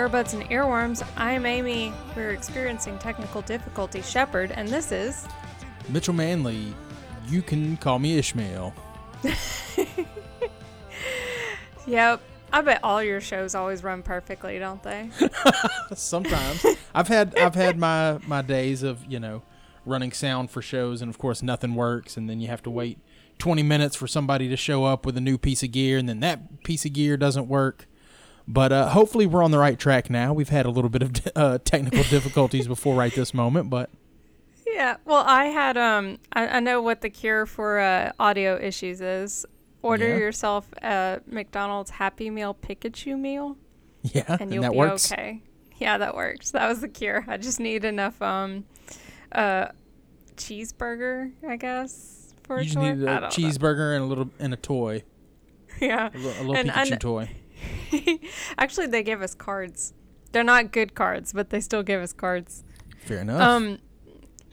Earbuds and Earworms. I'm Amy. We're experiencing technical difficulty, Shepard, and this is. Mitchell Manley, you can call me Ishmael. Yep. I bet all your shows always run perfectly, don't they? Sometimes I've had I've had my my days of you know running sound for shows, and of course nothing works, and then you have to wait 20 minutes for somebody to show up with a new piece of gear, and then that piece of gear doesn't work. But uh, hopefully we're on the right track now. We've had a little bit of uh, technical difficulties before right this moment, but yeah. Well, I had um. I, I know what the cure for uh, audio issues is. Order Yeah. yourself a McDonald's Happy Meal Pikachu meal, yeah, and and, you'll that be works. okay. Yeah, that works. That was the cure. I just need enough um, uh, cheeseburger, I guess, for You just need I a don't know. cheeseburger and a little and a toy, Yeah. a little, a little And I Pikachu kn- toy. Actually, they gave us cards. They're not good cards, but they still gave us cards. Fair enough. Um,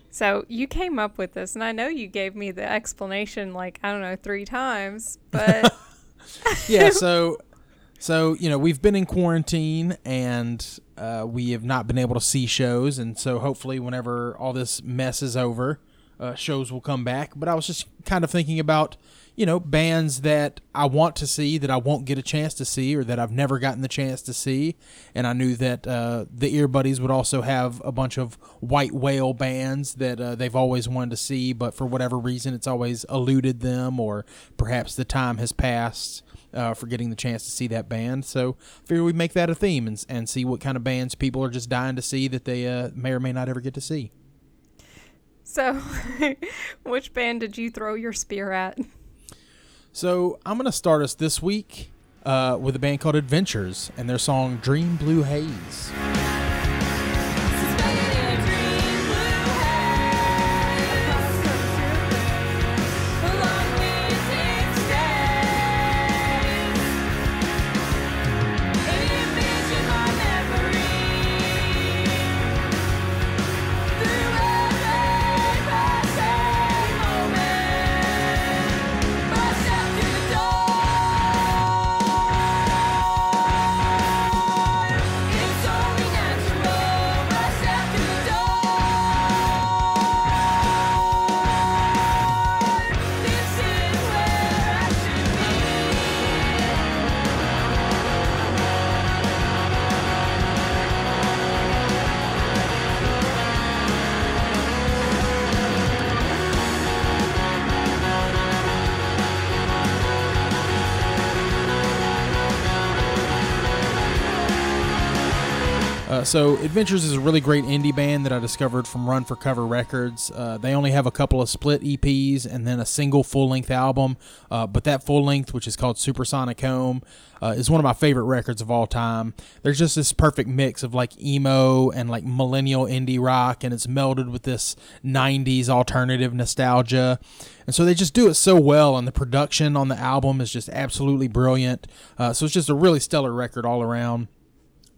so you came up with this, and I know you gave me the explanation like I don't know three times, but yeah so so you know we've been in quarantine and uh, we have not been able to see shows and so hopefully whenever all this mess is over uh, shows will come back but i was just kind of thinking about you know bands that i want to see that i won't get a chance to see or that i've never gotten the chance to see and i knew that uh, the ear buddies would also have a bunch of white whale bands that uh, they've always wanted to see but for whatever reason it's always eluded them or perhaps the time has passed uh, for getting the chance to see that band. So I figure we make that a theme and, and see what kind of bands people are just dying to see that they uh, may or may not ever get to see. so which band did you throw your spear at? So I'm gonna start us this week uh, with a band called Adventures and their song "Dream Blue Haze." So Adventures is a really great indie band that I discovered from Run for Cover Records. Uh, they only have a couple of split EPs and then a single full-length album. Uh, but that full-length, which is called Supersonic Home, uh, is one of my favorite records of all time. There's just this perfect mix of like emo and like millennial indie rock, and it's melded with this '90s alternative nostalgia. And so they just do it so well, and the production on the album is just absolutely brilliant. Uh, so it's just a really stellar record all around.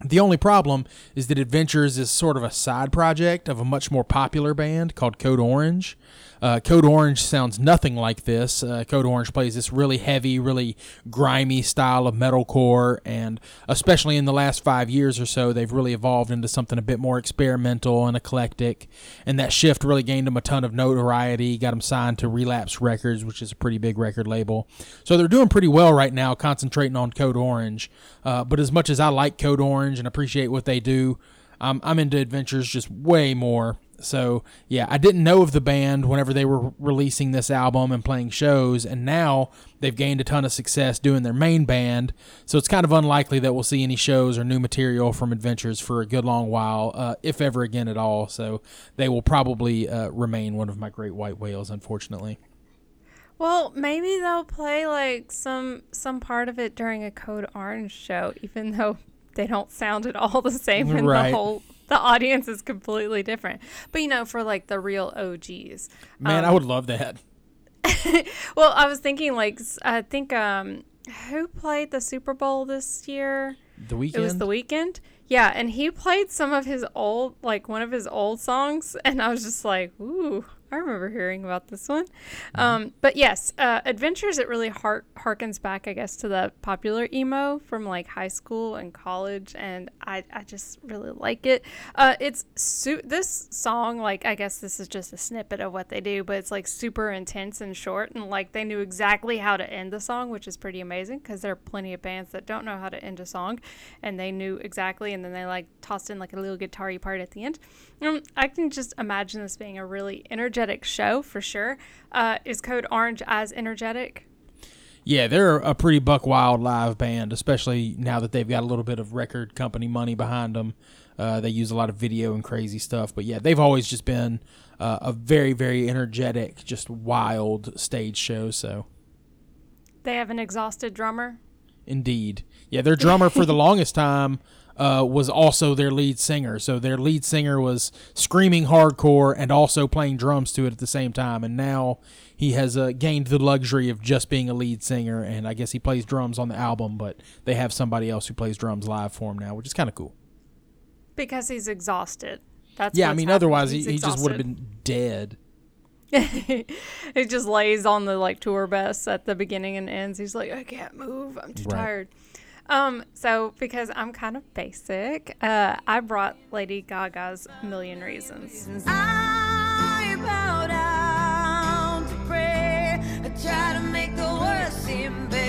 The only problem is that Adventures is sort of a side project of a much more popular band called Code Orange. Uh, Code Orange sounds nothing like this. Uh, Code Orange plays this really heavy, really grimy style of metalcore, and especially in the last five years or so, they've really evolved into something a bit more experimental and eclectic. And that shift really gained them a ton of notoriety, got them signed to Relapse Records, which is a pretty big record label. So they're doing pretty well right now, concentrating on Code Orange. Uh, but as much as I like Code Orange and appreciate what they do, um, I'm into adventures just way more. So yeah, I didn't know of the band whenever they were releasing this album and playing shows, and now they've gained a ton of success doing their main band. So it's kind of unlikely that we'll see any shows or new material from Adventures for a good long while, uh, if ever again at all. So they will probably uh, remain one of my great white whales, unfortunately. Well, maybe they'll play like some some part of it during a Code Orange show, even though they don't sound at all the same in Right. the whole the audience is completely different. But you know, for like the real OGs. Man, I would love that. Well, I was thinking like I think um who played the Super Bowl this year? The Weeknd. It was the Weeknd. Yeah, and he played some of his old like one of his old songs and I was just like, "Ooh, I remember hearing about this one." Um but yes, uh Adventures it really har- harkens back I guess to the popular emo from like high school and college and I I just really like it. Uh it's su- this song like I guess this is just a snippet of what they do, but it's like super intense and short and like they knew exactly how to end the song, which is pretty amazing because there are plenty of bands that don't know how to end a song and they knew exactly and then they like tossed in like a little guitar part at the end. Um, I can just imagine this being a really energetic show for sure. Uh, is Code Orange as energetic? Yeah, they're a pretty buck wild live band, especially now that they've got a little bit of record company money behind them. Uh, they use a lot of video and crazy stuff, but yeah, they've always just been uh, a very, very energetic, just wild stage show. So, They have an exhausted drummer. indeed, yeah, their drummer for the longest time uh, was also their lead singer. So their lead singer was screaming hardcore and also playing drums to it at the same time. And now he has uh, gained the luxury of just being a lead singer, and I guess he plays drums on the album, but they have somebody else who plays drums live for him now, which is kind of cool. Because he's exhausted. That's yeah, I mean, happened. otherwise he, he just would have been dead. he just lays on the like tour bus at the beginning and ends. He's like, I can't move. I'm too Right. tired. Um, so because I'm kind of basic, uh, I brought Lady Gaga's Million Reasons. I bow down to pray. I try to make the seem better.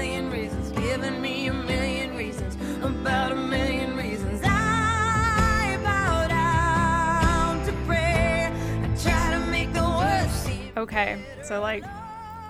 Me a million reasons. About a million reasons. I bow down to. I try to make the worst seem. Okay, so like,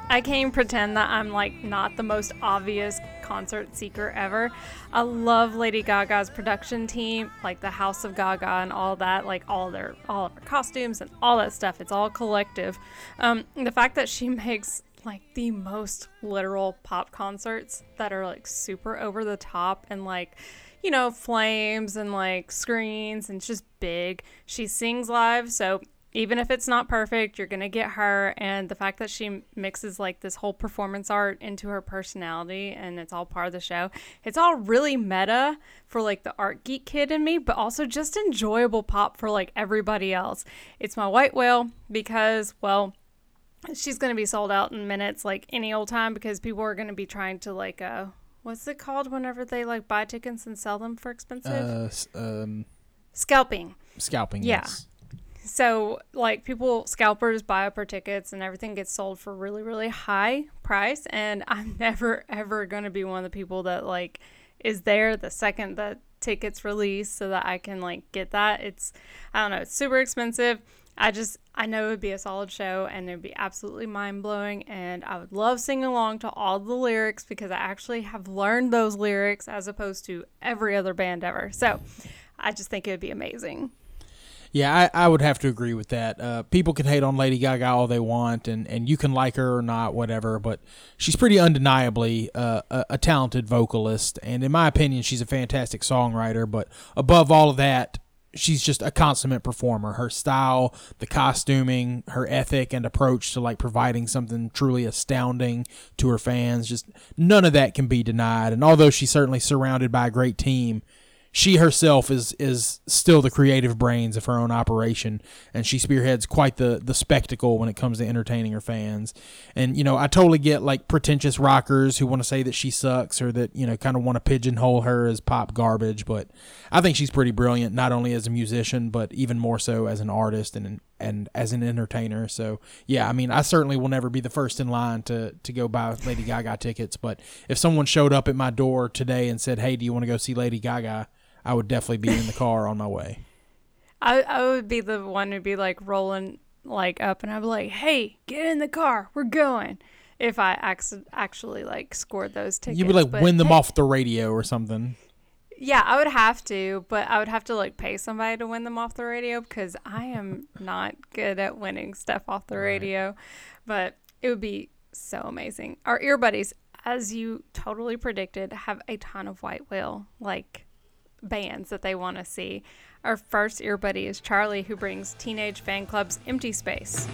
I can't pretend that I'm like not the most obvious concert seeker ever. I love Lady Gaga's production team, like the House of Gaga and all that, like all their all of her costumes and all that stuff. It's all collective. Um, the fact that she makes like the most literal pop concerts that are like super over the top and like you know flames and like screens and just big. She sings live so even if it's not perfect you're gonna get her. And the fact that she mixes like this whole performance art into her personality and it's all part of the show it's all really meta for like the art geek kid in me but also just enjoyable pop for like everybody else. It's my white whale because well she's going to be sold out in minutes like any old time because people are going to be trying to like uh what's it called whenever they like buy tickets and sell them for expensive Uh, um, scalping scalping. Yeah. Yes. so like people scalpers buy up her tickets and everything gets sold for really really high price and i'm never ever going to be one of the people that like is there the second that tickets release so that i can like get that it's i don't know it's super expensive i just i know it would be a solid show and it would be absolutely mind-blowing and i would love singing along to all the lyrics because i actually have learned those lyrics as opposed to every other band ever so i just think it would be amazing Yeah, I, I would have to agree with that. Uh, people can hate on Lady Gaga all they want, and, and you can like her or not, whatever, but she's pretty undeniably uh, a, a talented vocalist, and in my opinion, she's a fantastic songwriter. But above all of that, she's just a consummate performer. Her style, the costuming, her ethic and approach to like providing something truly astounding to her fans, just none of that can be denied. And although she's certainly surrounded by a great team, she herself is is still the creative brains of her own operation, and she spearheads quite the the spectacle when it comes to entertaining her fans. And you know, I totally get like pretentious rockers who want to say that she sucks or that you know kind of want to pigeonhole her as pop garbage, but I think she's pretty brilliant, not only as a musician but even more so as an artist and and as an entertainer. So yeah, I mean, I certainly will never be the first in line to to go buy Lady Gaga tickets, but if someone showed up at my door today and said, "Hey, do you want to go see Lady Gaga?" I would definitely be in the car on my way. I, I would be the one who'd be like rolling like up and I'd be like, hey, get in the car. We're going. If I acc- actually like scored those tickets. You would be like But win them hey- off the radio or something. Yeah, I would have to, but I would have to like pay somebody to win them off the radio because I am not good at winning stuff off the radio. But it would be so amazing. Our ear buddies, as you totally predicted, have a ton of white whale like bands that they want to see. Our first ear buddy is Charlie, who brings Teenage Fanclub's Empty Space.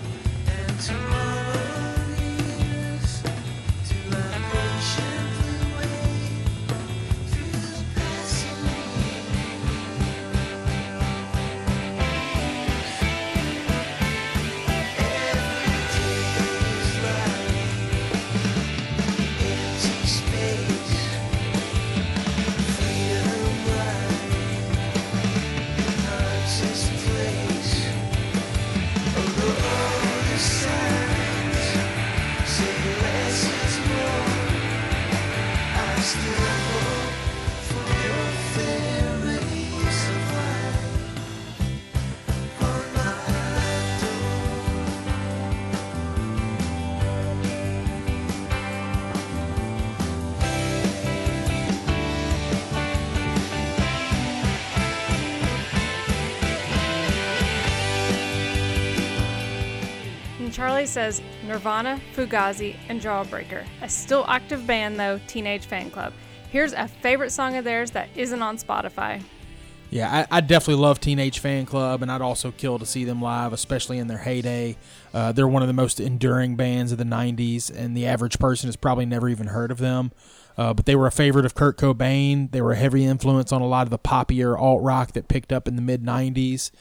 And Charlie says Nirvana, Fugazi, and Jawbreaker. A still active band though, Teenage Fanclub. Here's a favorite song of theirs that isn't on Spotify. Yeah, I, I definitely love Teenage Fanclub, and I'd also kill to see them live, especially in their heyday. Uh, they're one of the most enduring bands of the 90s, and the average person has probably never even heard of them. Uh, but they were a favorite of Kurt Cobain. They were a heavy influence on a lot of the poppier alt rock that picked up in the mid 90s.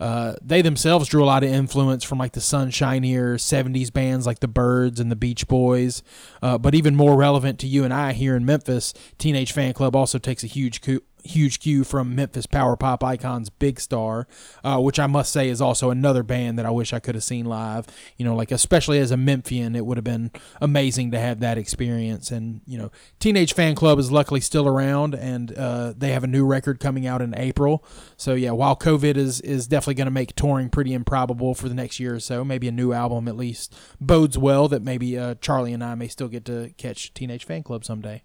Uh, they themselves drew a lot of influence from like the sunshinier 70s bands like the Byrds and the Beach Boys. Uh, but even more relevant to you and I here in Memphis, Teenage Fanclub also takes a huge coup huge cue from Memphis power pop icons Big Star, uh, which I must say is also another band that I wish I could have seen live. You know, like especially as a Memphian, it would have been amazing to have that experience. And you know, Teenage Fanclub is luckily still around, and uh, they have a new record coming out in April. So yeah, while COVID is is definitely going to make touring pretty improbable for the next year or so, maybe a new album at least bodes well that maybe uh, Charlie and I may still get to catch Teenage Fanclub someday.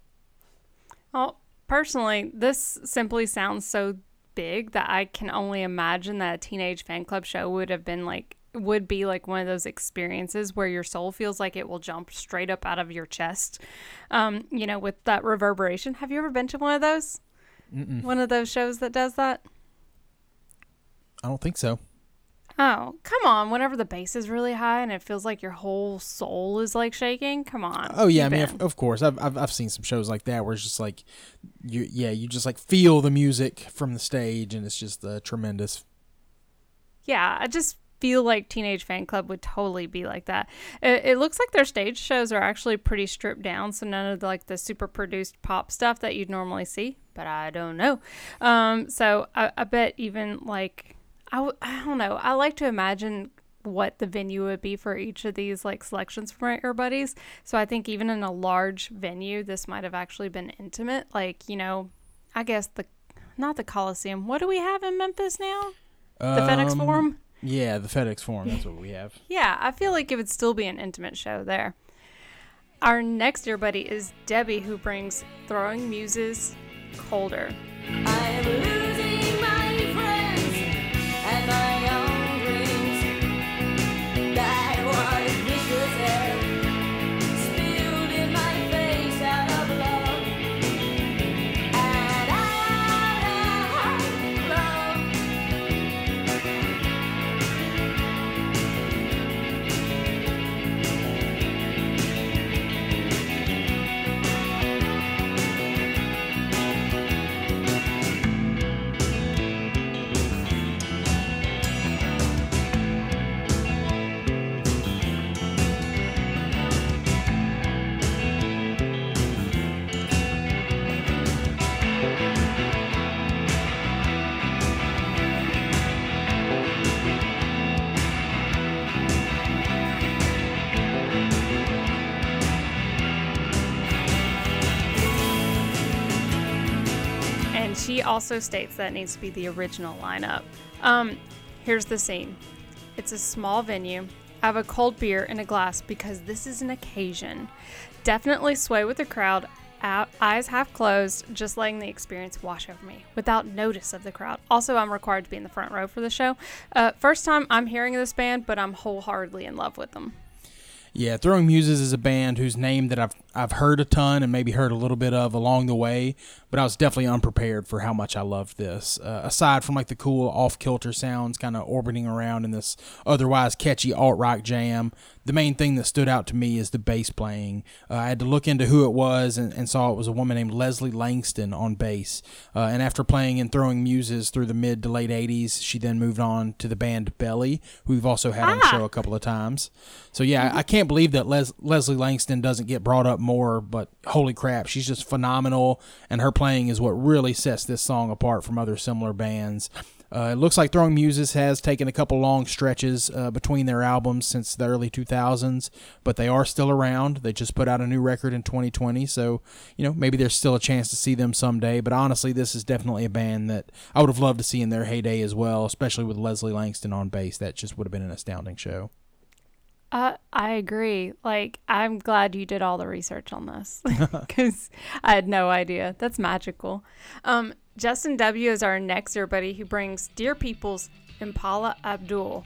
Well, personally, this simply sounds so big that I can only imagine that a teenage fan club show would have been like would be like one of those experiences where your soul feels like it will jump straight up out of your chest. Um, you know, with that reverberation. Have you ever been to one of those? One of those shows that does that? I don't think so. Oh, come on. Whenever the bass is really high and it feels like your whole soul is like shaking, come on. Oh yeah, I mean, of, of course, I've, I've I've seen some shows like that where it's just like, you yeah, you just like feel the music from the stage, and it's just uh, tremendous. Yeah, I just feel like Teenage Fanclub would totally be like that. It, it looks like their stage shows are actually pretty stripped down, so none of the, like the super produced pop stuff that you'd normally see. But I don't know. Um, so I, I bet even like I, w- I don't know. I like to imagine what the venue would be for each of these like selections from our buddies. So I think even in a large venue, this might have actually been intimate. Like you know, I guess the not the Coliseum. What do we have in Memphis now? The FedEx Um, Forum. Yeah, the FedEx Forum. That's what we have. Yeah, I feel like it would still be an intimate show there. Our next ear buddy is Debbie, who brings Throwing Muses Colder. She also states that needs to be the original lineup. Um, here's the scene it's a small venue. I have a cold beer in a glass because this is an occasion. Definitely sway with the crowd, eyes half closed, just letting the experience wash over me without notice of the crowd. Also, I'm required to be in the front row for the show. Uh, first time I'm hearing this band, but I'm wholeheartedly in love with them. Yeah, Throwing Muses is a band whose name that I've I've heard a ton and maybe heard a little bit of along the way, but I was definitely unprepared for how much I loved this. Uh, aside from like the cool off kilter sounds kind of orbiting around in this otherwise catchy alt rock jam, the main thing that stood out to me is the bass playing. Uh, I had to look into who it was and, and, saw it was a woman named Leslie Langston on bass. Uh, and after playing and Throwing Muses through the mid to late 80s, she then moved on to the band Belly, who we've also had on the Ah. show a couple of times. So yeah, I can't believe that Les- Leslie Langston doesn't get brought up more, but holy crap, she's just phenomenal, and her playing is what really sets this song apart from other similar bands. Uh, it looks like Throwing Muses has taken a couple long stretches uh, between their albums since the early 2000s, but they are still around. They just put out a new record in 2020, so you know maybe there's still a chance to see them someday. But honestly, this is definitely a band that I would have loved to see in their heyday as well, especially with Leslie Langston on bass. That just would have been an astounding show. Uh, I agree. Like, I'm glad you did all the research on this because I had no idea. That's magical. Um, Justin W is our next everybody who brings Dear People's Impala Abdul.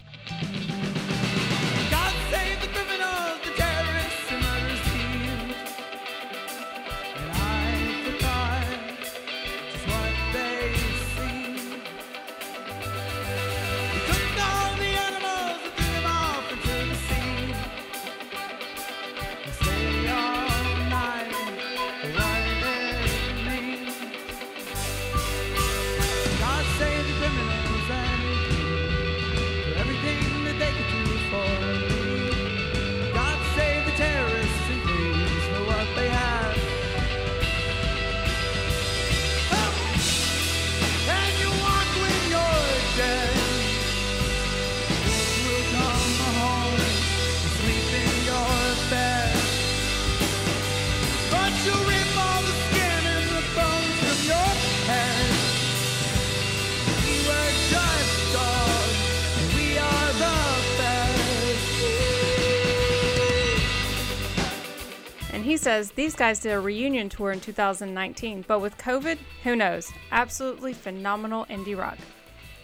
Says these guys did a reunion tour in 2019, but with COVID, who knows? Absolutely phenomenal indie rock.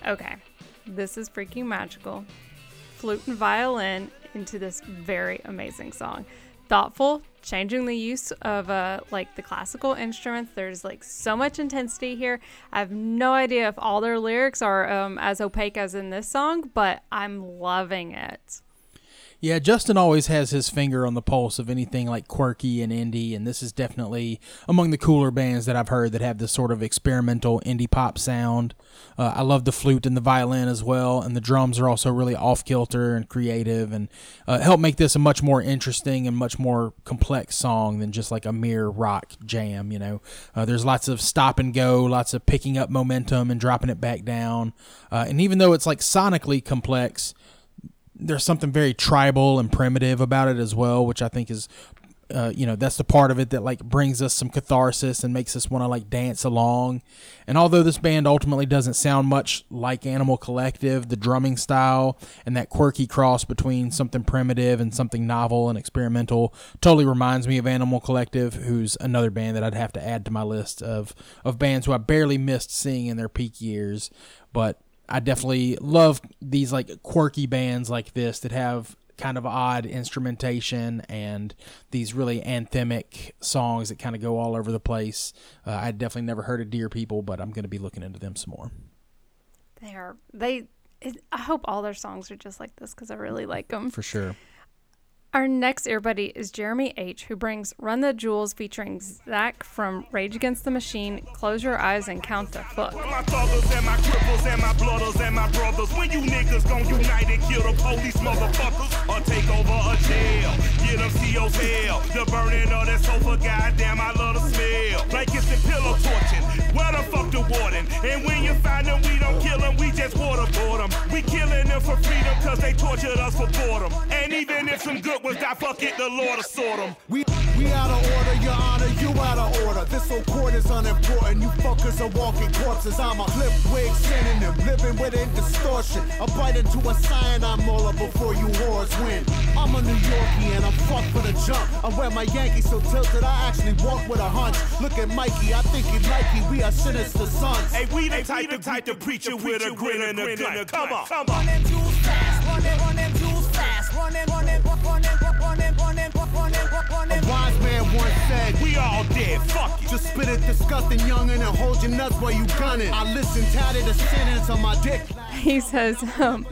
Okay, this is freaking magical. Flute and violin into this very amazing song. Thoughtful, changing the use of uh, like the classical instruments. There's like so much intensity here. I have no idea if all their lyrics are um, as opaque as in this song, but I'm loving it. Yeah, Justin always has his finger on the pulse of anything like quirky and indie, and this is definitely among the cooler bands that I've heard that have this sort of experimental indie pop sound. Uh, I love the flute and the violin as well, and the drums are also really off kilter and creative, and uh, help make this a much more interesting and much more complex song than just like a mere rock jam. You know, uh, there's lots of stop and go, lots of picking up momentum and dropping it back down, uh, and even though it's like sonically complex there's something very tribal and primitive about it as well, which I think is, uh, you know, that's the part of it that like brings us some catharsis and makes us want to like dance along. And although this band ultimately doesn't sound much like Animal Collective, the drumming style and that quirky cross between something primitive and something novel and experimental totally reminds me of Animal Collective, who's another band that I'd have to add to my list of of bands who I barely missed seeing in their peak years, but I definitely love these like quirky bands like this that have kind of odd instrumentation and these really anthemic songs that kind of go all over the place. Uh, I definitely never heard of Dear People, but I'm going to be looking into them some more. They are they. It, I hope all their songs are just like this because I really like them. For sure. Our next earbuddy is Jeremy H., who brings Run the Jewels featuring Zack from Rage Against the Machine, Close Your Eyes and Count to Fuck. My thuggers and my cripples and my blooders and my brothers. When you niggas gon' unite and kill the police motherfuckers or take over a jail. Get them CO's hell. The burning of that sofa, goddamn, I love the smell. Blankets and pillow. Where the fuck the warden? And when you find them, we don't kill them, we just waterboard them. We killing them for freedom cause they tortured us for boredom. And even if some good ones die, fuck it, the Lord will sort them. We, We out of order, your honor, you out of order. This whole court is unimportant. You fuckers are walking corpses. I'm a flip wig synonym, living within distortion. I bite into a cyanide molar before you whores win. I'm a New Yorkie and I'm fucked for the jump. I wear my Yankees so tilted, I actually walk with a hunch. Look at Mikey, I think he like you. We are sinister sons. Hey, we the type, the type to preach it with a grin and a gun. Come on, come on. Run them jewels fast, run them, Wise man We all dead, fuck. Just spit it hold you. I listen sentence on my dick. He says, um,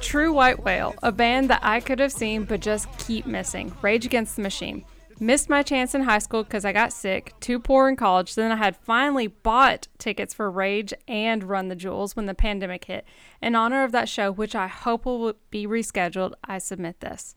True White Whale, a band that I could have seen but just keep missing. Rage Against the Machine. Missed my chance in high school because I got sick, too poor in college. Then I had finally bought tickets for Rage and Run the Jewels when the pandemic hit. In honor of that show, which I hope will be rescheduled, I submit this.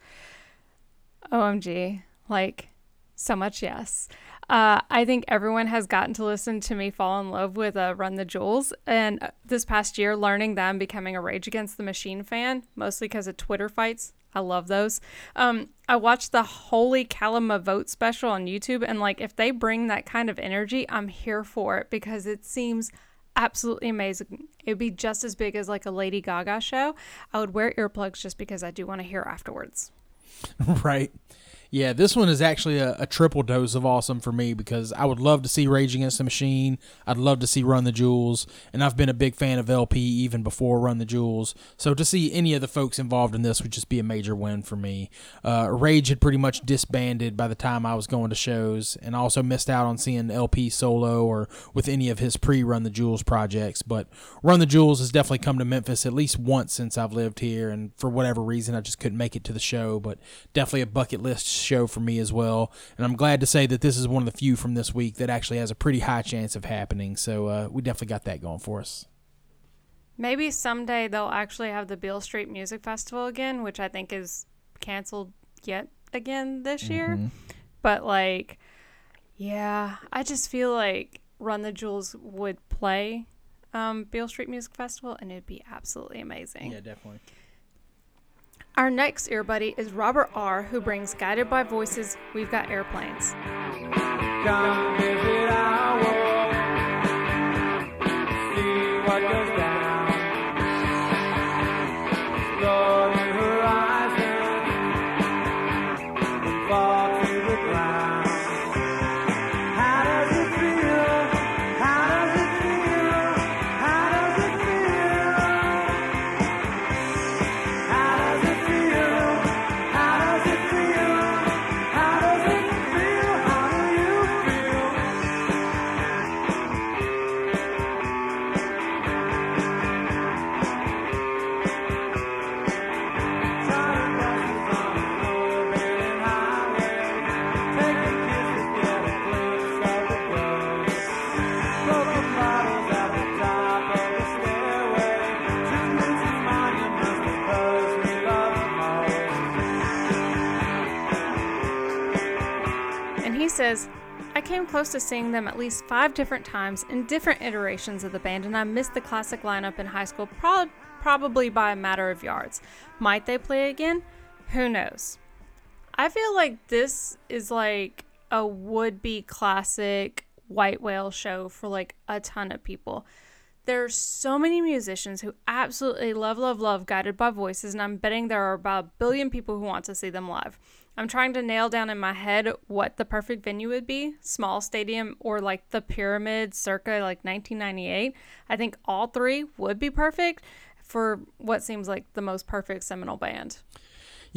OMG. Like, so much yes. Uh, I think everyone has gotten to listen to me fall in love with uh, Run the Jewels. And uh, this past year, learning them becoming a Rage Against the Machine fan, mostly because of Twitter fights. I love those. Um, I watched the Holy Calamavote special on YouTube, and like, if they bring that kind of energy, I'm here for it because it seems absolutely amazing. It would be just as big as like a Lady Gaga show. I would wear earplugs just because I do want to hear afterwards. right. Yeah, this one is actually a, a triple dose of awesome for me because I would love to see Rage Against the Machine. I'd love to see Run the Jewels, and I've been a big fan of El-P even before Run the Jewels. So to see any of the folks involved in this would just be a major win for me. Uh, Rage had pretty much disbanded by the time I was going to shows, and I also missed out on seeing El-P solo or with any of his pre Run the Jewels projects. But Run the Jewels has definitely come to Memphis at least once since I've lived here, and for whatever reason, I just couldn't make it to the show. But definitely a bucket list show for me as well. And I'm glad to say that this is one of the few from this week that actually has a pretty high chance of happening. So uh, we definitely got that going for us. Maybe someday they'll actually have the Beale Street Music Festival again, which I think is canceled yet again this year. But like, yeah, I just feel like Run the Jewels would play um, Beale Street Music Festival, and it'd be absolutely amazing. Yeah, definitely. Our next ear buddy is Robert R., who brings Guided by Voices. We've got airplanes. Close to seeing them at least five different times in different iterations of the band, and I missed the classic lineup in high school prob- probably by a matter of yards. Might they play again? Who knows? I feel like this is like a would be classic white whale show for like a ton of people. There's so many musicians who absolutely love, love, love Guided by Voices, and I'm betting there are about a billion people who want to see them live. I'm trying to nail down in my head what the perfect venue would be small stadium or like the pyramid circa like 1998. I think all three would be perfect for what seems like the most perfect Seminole band.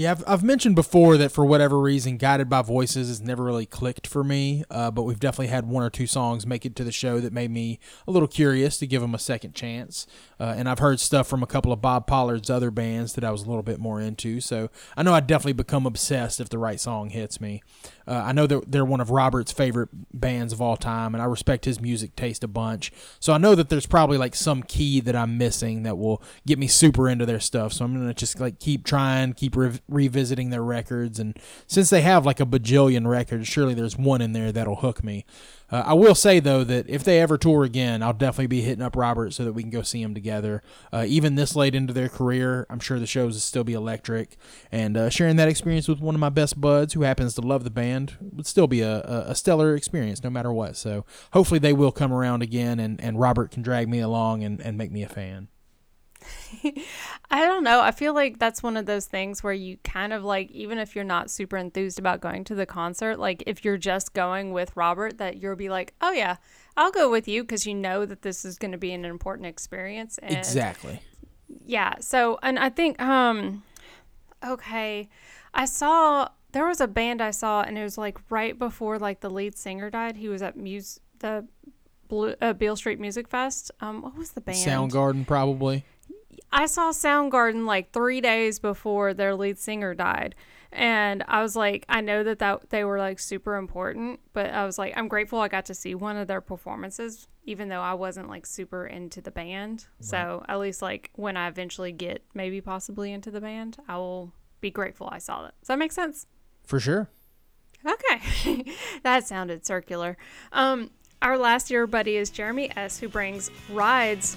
Yeah, I've, I've mentioned before that for whatever reason, Guided by Voices has never really clicked for me, uh, but we've definitely had one or two songs make it to the show that made me a little curious to give them a second chance. Uh, and I've heard stuff from a couple of Bob Pollard's other bands that I was a little bit more into, so I know I'd definitely become obsessed if the right song hits me. Uh, I know that they're one of Robert's favorite bands of all time, and I respect his music taste a bunch. So I know that there's probably like some key that I'm missing that will get me super into their stuff. So I'm gonna just like keep trying, keep rev- revisiting their records. And since they have like a bajillion records, surely there's one in there that'll hook me. Uh, I will say though that if they ever tour again, I'll definitely be hitting up Robert so that we can go see them together. Uh, even this late into their career, I'm sure the shows will still be electric. And uh, sharing that experience with one of my best buds who happens to love the band would still be a, a, stellar experience no matter what. So hopefully they will come around again and, and Robert can drag me along and, and make me a fan. I don't know. I feel like that's one of those things where you kind of like, even if you're not super enthused about going to the concert, like if you're just going with Robert, that you'll be like, oh yeah, I'll go with you because you know that this is going to be an important experience. And Exactly. yeah. So, and I think, um, okay, I saw there was a band I saw, and it was like right before like the lead singer died. He was at Muse the Blue uh, Beale Street Music Fest. Um, what was the band? Soundgarden, probably. I saw Soundgarden like three days before their lead singer died. And I was like, I know that, that they were like super important, but I was like, I'm grateful I got to see one of their performances, even though I wasn't like super into the band. So at least like when I eventually get maybe possibly into the band, I will be grateful I saw that. Does that make sense? For sure. Okay. that sounded circular. Um, our last year buddy is Jeremy S., who brings Ride's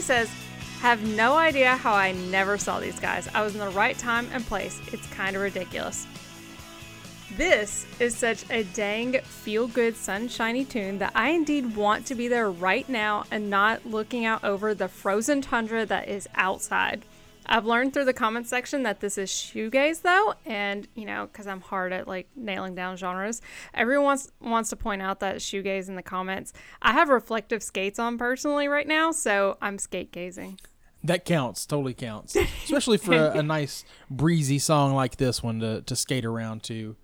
says, Have no idea how I never saw these guys. I was in the right time and place. It's kind of ridiculous. This is such a dang feel good, sunshiny tune that I indeed want to be there right now and not looking out over the frozen tundra that is outside. I've learned through the comment section that this is shoegaze though, and you know, because I'm hard at like nailing down genres, everyone wants wants to point out that shoegaze in the comments. I have reflective skates on personally right now, so I'm skate gazing. That counts, totally counts. Especially for a, a nice breezy song like this one to, to skate around to.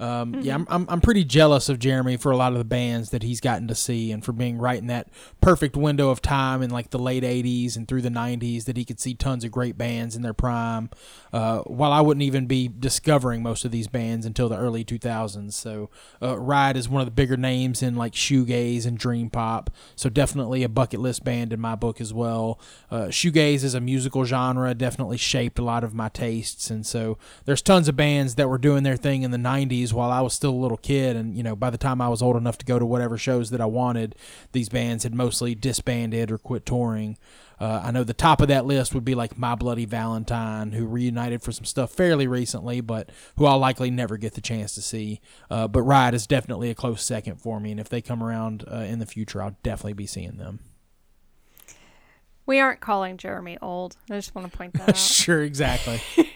Um, Yeah, I'm, I'm I'm pretty jealous of Jeremy for a lot of the bands that he's gotten to see, and for being right in that perfect window of time in like the late '80s and through the '90s that he could see tons of great bands in their prime. Uh, while I wouldn't even be discovering most of these bands until the early 2000s, so uh, Ride is one of the bigger names in like shoegaze and dream pop. So definitely a bucket list band in my book as well. Uh, shoegaze is a musical genre, definitely shaped a lot of my tastes, and so there's tons of bands that were doing their thing in the '90s while I was still a little kid, and you know by the time I was old enough to go to whatever shows that I wanted, these bands had mostly disbanded or quit touring. Uh, I know the top of that list would be like My Bloody Valentine, who reunited for some stuff fairly recently, but who I'll likely never get the chance to see. Uh, but Ride is definitely a close second for me, and if they come around uh, in the future, I'll definitely be seeing them. We aren't calling Jeremy old. I just want to point that out. sure, exactly.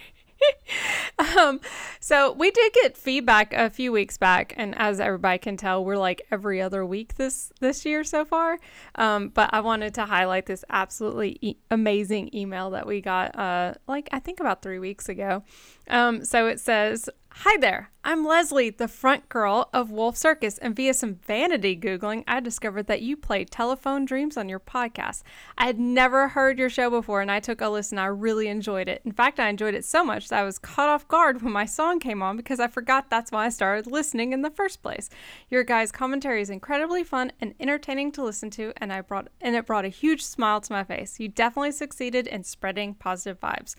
Um, so we did get feedback a few weeks back, and as everybody can tell, we're like every other week this this year so far. Um, but I wanted to highlight this absolutely e- amazing email that we got, uh, like I think about three weeks ago. Um, so it says. Hi there, I'm Leslie, the front girl of Wolf Circus, and via some vanity Googling, I discovered that you play Telephone Dreams on your podcast. I had never heard your show before, and I took a listen. I really enjoyed it. In fact, I enjoyed it so much that I was caught off guard when my song came on because I forgot that's why I started listening in the first place. Your guys' commentary is incredibly fun and entertaining to listen to, and I brought and it brought a huge smile to my face. You definitely succeeded in spreading positive vibes.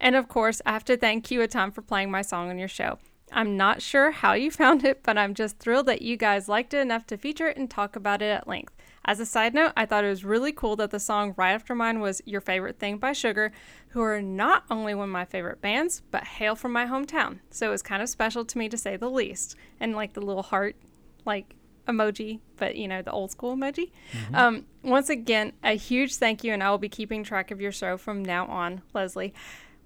And of course, I have to thank you a ton for playing my song on your show. I'm not sure how you found it, but I'm just thrilled that you guys liked it enough to feature it and talk about it at length. As a side note, I thought it was really cool that the song right after mine was Your Favorite Thing by Sugar, who are not only one of my favorite bands, but hail from my hometown. So it was kind of special to me to say the least. And like the little heart, like emoji, but you know, the old school emoji. Um, once again, a huge thank you, and I will be keeping track of your show from now on, Leslie.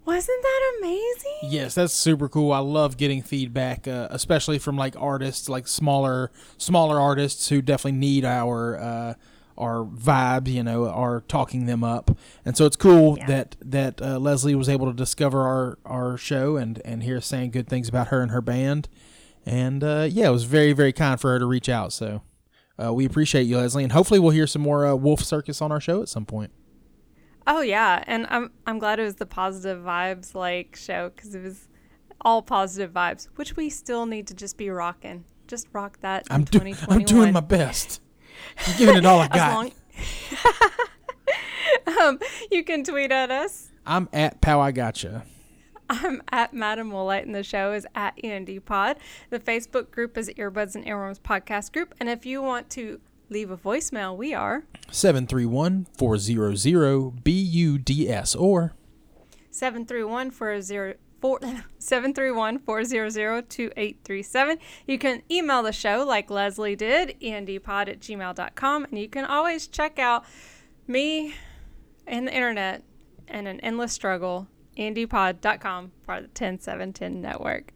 Wasn't that amazing? Yes, that's super cool. I love getting feedback, uh, especially from like artists, like smaller smaller artists who definitely need our uh, our vibe, you know, are talking them up. And so it's cool that that uh, Leslie was able to discover our our show and and hear us saying good things about her and her band. And uh, yeah, it was very very kind for her to reach out. So uh, we appreciate you, Leslie, and hopefully we'll hear some more uh, Wolf Circus on our show at some point. Oh yeah, and I'm I'm glad it was the positive vibes like show because it was all positive vibes, which we still need to just be rocking. Just rock that I'm do- 2021. I'm doing my best. I'm giving it all I got. long- um, you can tweet at us. I'm at Pow I Gotcha. I'm at Madam Woolite, and the show is at END Pod. The Facebook group is Earbuds and Earworms Podcast Group. And if you want to leave a voicemail, we are 731-400-BUDS or 731 731-400-2837. You can email the show like Leslie did, endpod at gmail.com. And you can always check out me and the internet and an endless struggle, endpod.com, part of the 10710 network.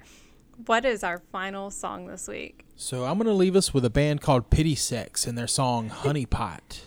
What is our final song this week? So I'm going to leave us with a band called Pity Sex and their song Honey Pot.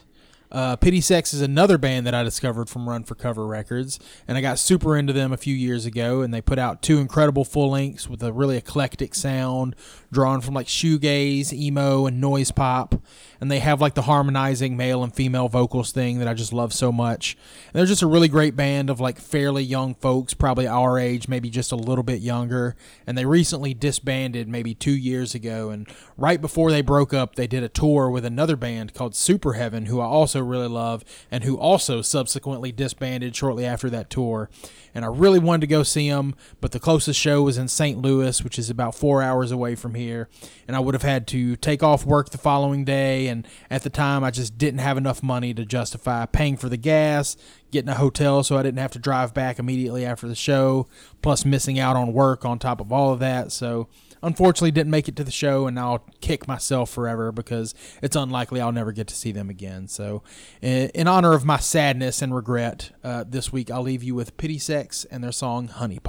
Uh, Pity Sex is another band that I discovered from Run for Cover Records, and I got super into them a few years ago. And they put out two incredible full lengths with a really eclectic sound, drawn from like shoegaze, emo, and noise pop. And they have like the harmonizing male and female vocals thing that I just love so much. And they're just a really great band of like fairly young folks, probably our age, maybe just a little bit younger. And they recently disbanded maybe two years ago. And right before they broke up, they did a tour with another band called Superheaven, who I also really love, and who also subsequently disbanded shortly after that tour. And I really wanted to go see them, but the closest show was in St. Louis, which is about four hours away from here. And I would have had to take off work the following day. And at the time, I just didn't have enough money to justify paying for the gas, getting a hotel so I didn't have to drive back immediately after the show, plus missing out on work on top of all of that. So unfortunately didn't make it to the show and I'll kick myself forever because it's unlikely I'll never get to see them again. So in, in honor of my sadness and regret, uh, this week I'll leave you with Pity Sex and their song Honey